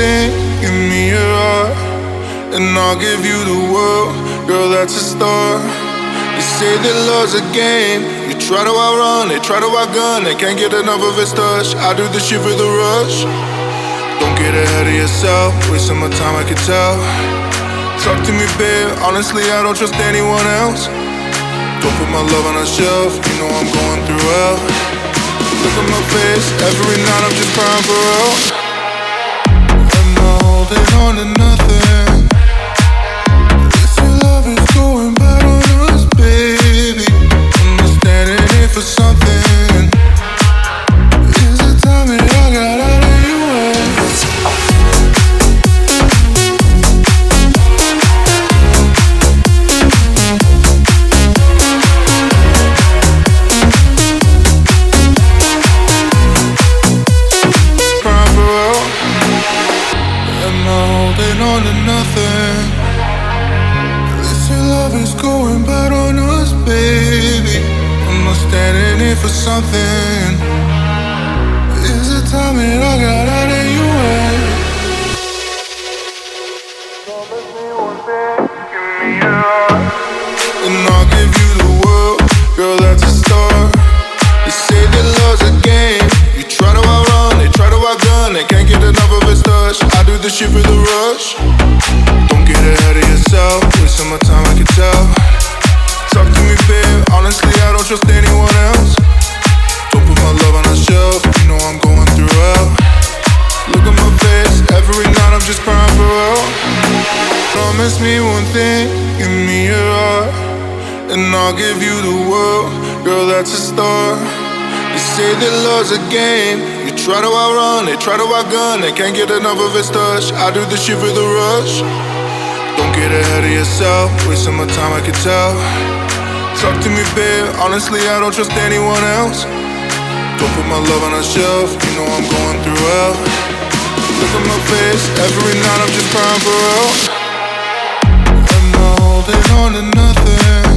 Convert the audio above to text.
thing, give me your heart, and I'll give you the world. Girl, that's a start. You say that love's a game. You try to outrun it, try to outgun it. Can't get enough of its touch. I do the shit for the rush. Don't get ahead of yourself. Wasting my time, I can tell. Talk to me, babe. Honestly, I don't trust anyone else. Don't put my love on a shelf. You know I'm going through hell. Look at my face. Every night I'm just crying for help. Holding on to nothing. Is going bad on us, baby. I'm not standing in for something. Is the time that I got out of your way? And I'll give you the world. Girl, that's a start. Say that love's a game. You try to outrun it, try to it. Can't get enough of touch. I do shit for the rush. Trust anyone else. Don't put my love on a shelf. You know I'm going through hell. Look at my face. Every night I'm just crying for help. Promise me one thing. Give me your heart. And I'll give you the world, girl, that's a start. You say that love's a game. You try to outrun it, try to outgun it. Can't get enough of its touch. I do the shit for the rush. Don't get ahead of yourself. Wasting my time, I can tell. Talk to me, babe. Honestly, I don't trust anyone else. Don't put my love on a shelf. You know I'm going through hell. Look at my face. Every night I'm just crying for help. Am I holding on to nothing?